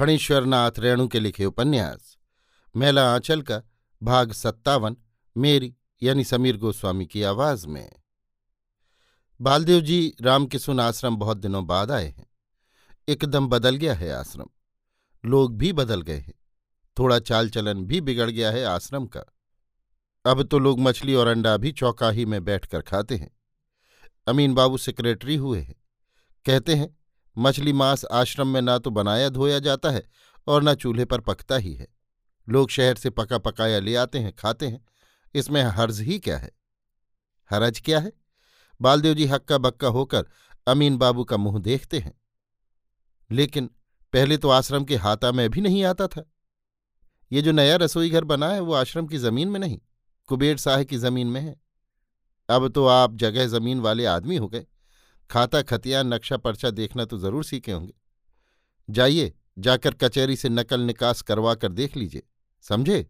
फणीश्वरनाथ रेणु के लिखे उपन्यास। मेला आंचल का भाग सत्तावन, मेरी यानी समीर गोस्वामी की आवाज़ में। बालदेव जी रामकिशुन आश्रम बहुत दिनों बाद आए हैं। एकदम बदल गया है आश्रम। लोग भी बदल गए हैं। थोड़ा चाल चलन भी बिगड़ गया है आश्रम का। अब तो लोग मछली और अंडा भी चौकाही में बैठकर खाते हैं। अमीन बाबू सेक्रेटरी हुए हैं। कहते हैं मछली मांस आश्रम में ना तो बनाया धोया जाता है और न चूल्हे पर पकता ही है। लोग शहर से पका पकाया ले आते हैं, खाते हैं। इसमें हर्ज ही क्या है? हरज क्या है? बालदेव जी हक्का बक्का होकर अमीन बाबू का मुँह देखते हैं। लेकिन पहले तो आश्रम के हाथा में भी नहीं आता था। ये जो नया रसोई घर बना है वो आश्रम की ज़मीन में नहीं, कुबेर साह की ज़मीन में है। अब तो आप जगह ज़मीन वाले आदमी हो गए। खाता खतियान नक्शा पर्चा देखना तो ज़रूर सीखे होंगे। जाइए, जाकर कचहरी से नकल निकास करवा कर देख लीजिए, समझे?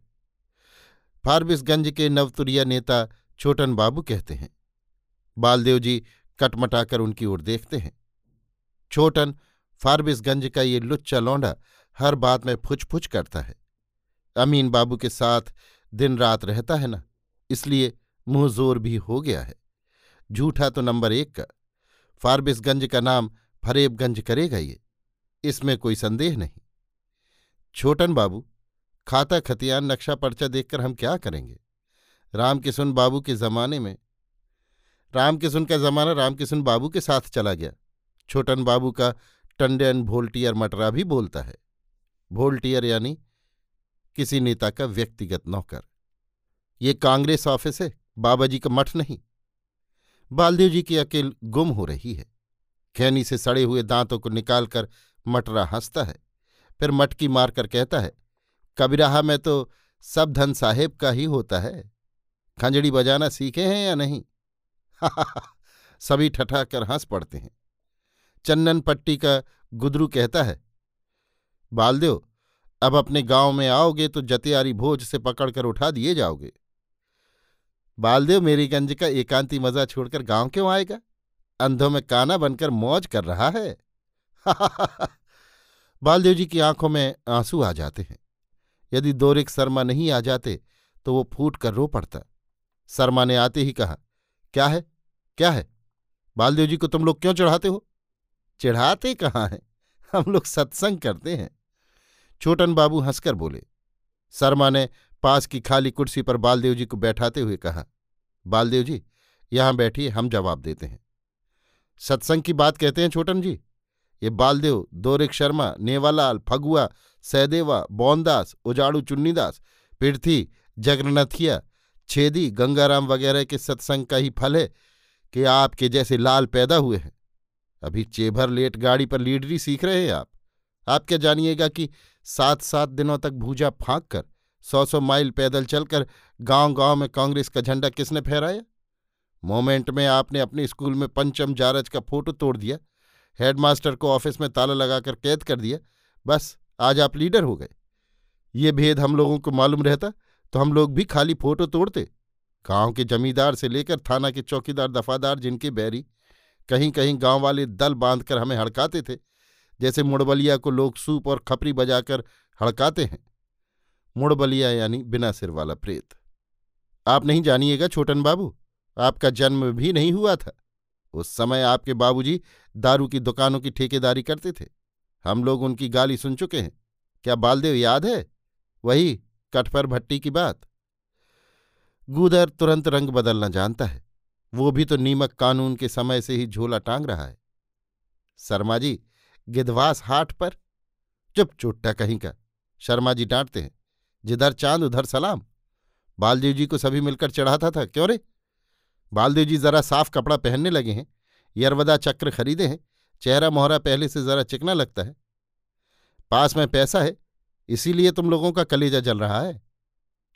फारबिसगंज के नवतुरिया नेता छोटन बाबू कहते हैं, बालदेव जी कटमटाकर उनकी ओर देखते हैं। छोटन, फारबिसगंज का ये लुच्चा लौंडा हर बात में फुच फुच करता है। अमीन बाबू के साथ दिन रात रहता है ना, इसलिए मुँह ज़ोर भी हो गया है। झूठा तो नंबर एक का। फारबिसगंज का नाम फरेबगंज करेगा ये। इसमें कोई संदेह नहीं। छोटन बाबू, खाता खतियान नक्शा पर्चा देखकर हम क्या करेंगे? रामकिशुन बाबू के जमाने में रामकिशुन का जमाना रामकिशुन बाबू के साथ चला गया। छोटन बाबू का टंडन, भोल्टियर मटरा भी बोलता है। भोल्टियर यानी किसी नेता का व्यक्तिगत नौकर। ये कांग्रेस ऑफ़िस है बाबा जी का मठ नहीं। बालदेव जी की अकेल गुम हो रही है। खैनी से सड़े हुए दांतों को निकालकर मटरा हंसता है, फिर मटकी मारकर कहता है, कबीराहा, में तो सब धन साहेब का ही होता है। खंजड़ी बजाना सीखे हैं या नहीं? सभी ठठाकर हंस पड़ते हैं। चन्नन पट्टी का गुदरू कहता है, बालदेव, अब अपने गाँव में आओगे तो जतियारी भोज से पकड़कर उठा दिए जाओगे। बालदेव मेरी गंज का एकांती मज़ा छोड़कर गाँव क्यों आएगा? अंधों में काना बनकर मौज कर रहा है। बालदेव जी की आँखों में आँसू आ जाते हैं। यदि दोरिक शर्मा नहीं आ जाते तो वो फूट कर रो पड़ता। शर्मा ने आते ही कहा, क्या है? क्या है? बालदेव जी को तुम लोग क्यों चढ़ाते हो? चढ़ाते कहाँ हैं? हम लोग सत्संग करते हैं। छोटन बाबू हंसकर बोले, शर्मा ने पास की खाली कुर्सी पर बालदेव जी को बैठाते हुए कहा, बालदेव जी, यहाँ बैठिए, हम जवाब देते हैं। सत्संग की बात कहते हैं, छोटन जी? ये बालदेव दोरिक शर्मा, नेवालाल, फगुआ, सहदेवा, बौनदास, उजाड़ू चुन्नीदास पृथ्वी जगन्नथिया, छेदी, गंगाराम वगैरह के सत्संग का ही फल है कि आपके जैसे लाल पैदा हुए हैं। अभी चेभर लेट गाड़ी पर लीडरी सीख रहे हैं आप। आप क्या जानिएगा कि सात सात दिनों तक भूजा फाँक कर सौ सौ माइल पैदल चलकर गाँव गाँव में कांग्रेस का झंडा किसने फहराया? मोमेंट में आपने अपने स्कूल में पंचम जारज का फ़ोटो तोड़ दिया। हेडमास्टर को ऑफ़िस में ताला लगाकर कैद कर दिया। बस, आज आप लीडर हो गए। ये भेद हम लोगों को मालूम रहता तो हम लोग भी खाली फ़ोटो तोड़ते। गाँव के जमींदार से लेकर थाना के चौकीदार, दफादार जिनके बैरी कहीं कहीं गाँव वाले दल बांधकर हमें हड़काते थे। जैसे मुड़बलिया को लोग सूप और खपरी बजाकर हड़काते हैं। मुड़बलिया यानी बिना सिर वाला प्रेत। आप नहीं जानिएगा छोटन बाबू, आपका जन्म भी नहीं हुआ था। उस समय आपके बाबूजी दारू की दुकानों की ठेकेदारी करते थे। हम लोग उनकी गाली सुन चुके हैं। क्या बालदेव याद है? वही कटपर भट्टी की बात। गूदर तुरंत रंग बदलना जानता है। वो भी तो नीमक कानून के समय से ही झोला टांग रहा है। शर्मा जी गिधवास हाट पर? चुप चुट्टा कहीं का। शर्मा जी डांटते हैं। जिधर चाँद, उधर सलाम। बालदेव जी को सभी मिलकर चढ़ाता था, क्यों रे? बालदेव जी जरा साफ़ कपड़ा पहनने लगे हैं, यरवदा चक्र खरीदे हैं, चेहरा मोहरा पहले से जरा चिकना लगता है। पास में पैसा है, इसीलिए तुम लोगों का कलेजा जल रहा है।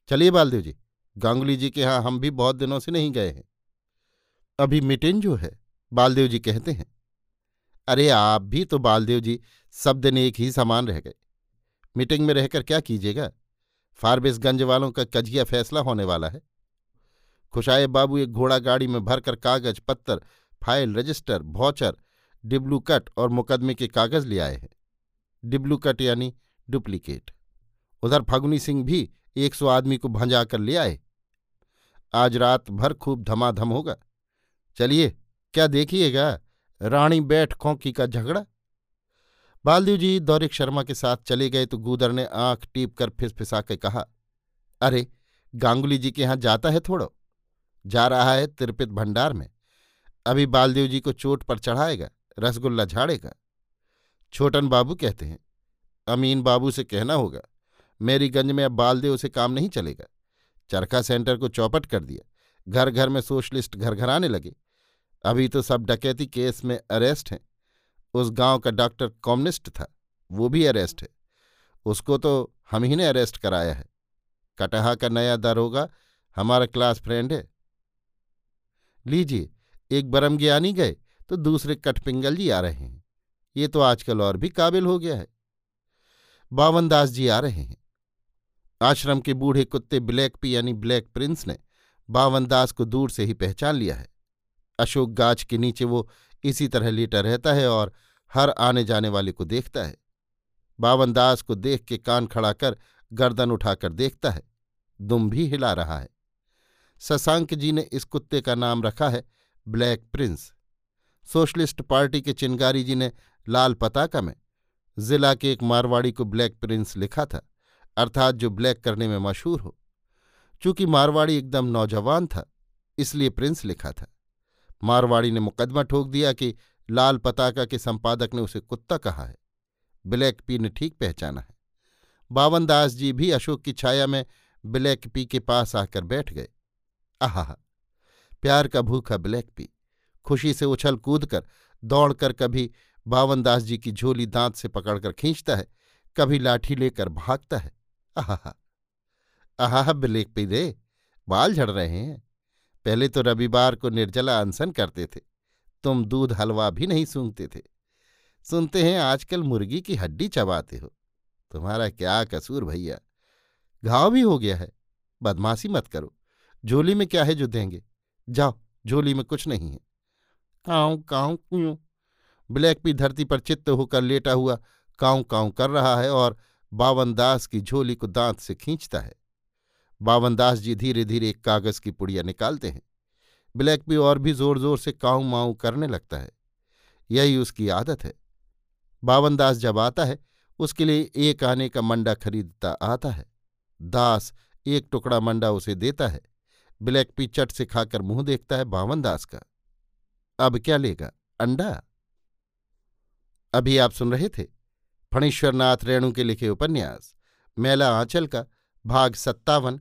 चलिए बालदेव जी, गांगुली जी के यहाँ हम भी बहुत दिनों से नहीं गए हैं। अभी मिटिन जो है, बालदेव जी कहते हैं। अरे आप भी तो बालदेव जी सब दिन एक ही समान रह गए। मीटिंग में रहकर क्या कीजिएगा? फारबिसगंज वालों का कजिया फैसला होने वाला है। खुशाए बाबू एक घोड़ा गाड़ी में भरकर कागज़ पत्तर फ़ाइल, रजिस्टर, भौचर डिब्लू कट और मुकदमे के कागज़ ले आए हैं। डिब्लू कट यानी डुप्लीकेट। उधर फगुनी सिंह भी एक सौ आदमी को भंजा कर ले आए। आज रात भर खूब धमाधम होगा। चलिए, क्या देखिएगा? रानी बैठ खोंकी का झगड़ा। बालदेव जी दौरिक शर्मा के साथ चले गए तो गूदर ने आँख टीप कर फिसफिसा के कहा, अरे, गांगुली जी के यहाँ जाता है थोड़ो। जा रहा है तिरपित भंडार में। अभी बालदेव जी को चोट पर चढ़ाएगा, रसगुल्ला झाड़ेगा। छोटन बाबू कहते हैं, अमीन बाबू से कहना होगा, मेरीगंज में अब बालदेव से काम नहीं चलेगा। चरखा सेंटर को चौपट कर दिया। घर घर में सोशलिस्ट घर घर आने लगे। अभी तो सब डकैती केस में अरेस्ट हैं। उस गाँव का डॉक्टर कम्युनिस्ट था, वो भी अरेस्ट है। उसको तो हम ही ने अरेस्ट कराया है। कटहा का नया दरोगा हमारा क्लास फ्रेंड है। लीजिए, एक बरमज्ञानी गए तो दूसरे कटपिंगल जी आ रहे हैं। ये तो आजकल और भी काबिल हो गया है। बावनदास जी आ रहे हैं। आश्रम के बूढ़े कुत्ते ब्लैक पी यानी ब्लैक प्रिंस ने बावनदास को दूर से ही पहचान लिया है। अशोक गाछ के नीचे वो इसी तरह लेटा रहता है और हर आने जाने वाले को देखता है। बावनदास को देख के कान खड़ा कर गर्दन उठाकर देखता है। दुम भी हिला रहा है। शशांक जी ने इस कुत्ते का नाम रखा है ब्लैक प्रिंस। सोशलिस्ट पार्टी के चिंगारी जी ने लाल पताका में जिला के एक मारवाड़ी को ब्लैक प्रिंस लिखा था, अर्थात जो ब्लैक करने में मशहूर हो। चूँकि मारवाड़ी एकदम नौजवान था, इसलिए प्रिंस लिखा था। मारवाड़ी ने मुकदमा ठोक दिया कि लाल पताका के संपादक ने उसे कुत्ता कहा है। ब्लैक पी ने ठीक पहचाना है। बावनदास जी भी अशोक की छाया में ब्लैक पी के पास आकर बैठ गए। आहा प्यार का भूखा ब्लैक पी, खुशी से उछल कूद कर दौड़कर कभी बावनदास जी की झोली दांत से पकड़कर खींचता है, कभी लाठी लेकर भागता है। आहा आहा ब्लैक पी रे, बाल झड़ रहे हैं। पहले तो रविवार को निर्जला अनशन करते थे। तुम दूध हलवा भी नहीं सूंघते थे। सुनते हैं, आजकल मुर्गी की हड्डी चबाते हो। तुम्हारा क्या कसूर भैया? घाव भी हो गया है। बदमाशी मत करो। झोली में क्या है जो देंगे? जाओ, झोली में कुछ नहीं है। काऊ काऊ क्यों? ब्लैक भी धरती पर चित्त होकर लेटा हुआ काऊ काऊ कर रहा है और बावनदास की झोली को दांत से खींचता है। बावनदास जी धीरे धीरे एक कागज़ की पुड़िया निकालते हैं। ब्लैक भी और भी ज़ोर ज़ोर से काऊ माऊ करने लगता है। यही उसकी आदत है। बावनदास जब आता है, उसके लिए एक आने का मंडा खरीदता आता है। दास एक टुकड़ा मंडा उसे देता है। ब्लैक पी चट से खाकर मुँह देखता है बावनदास का। अब क्या लेगा? अंडा? अभी आप सुन रहे थे फणीश्वरनाथ रेणु के लिखे उपन्यास, मेला आंचल का, भाग सत्तावन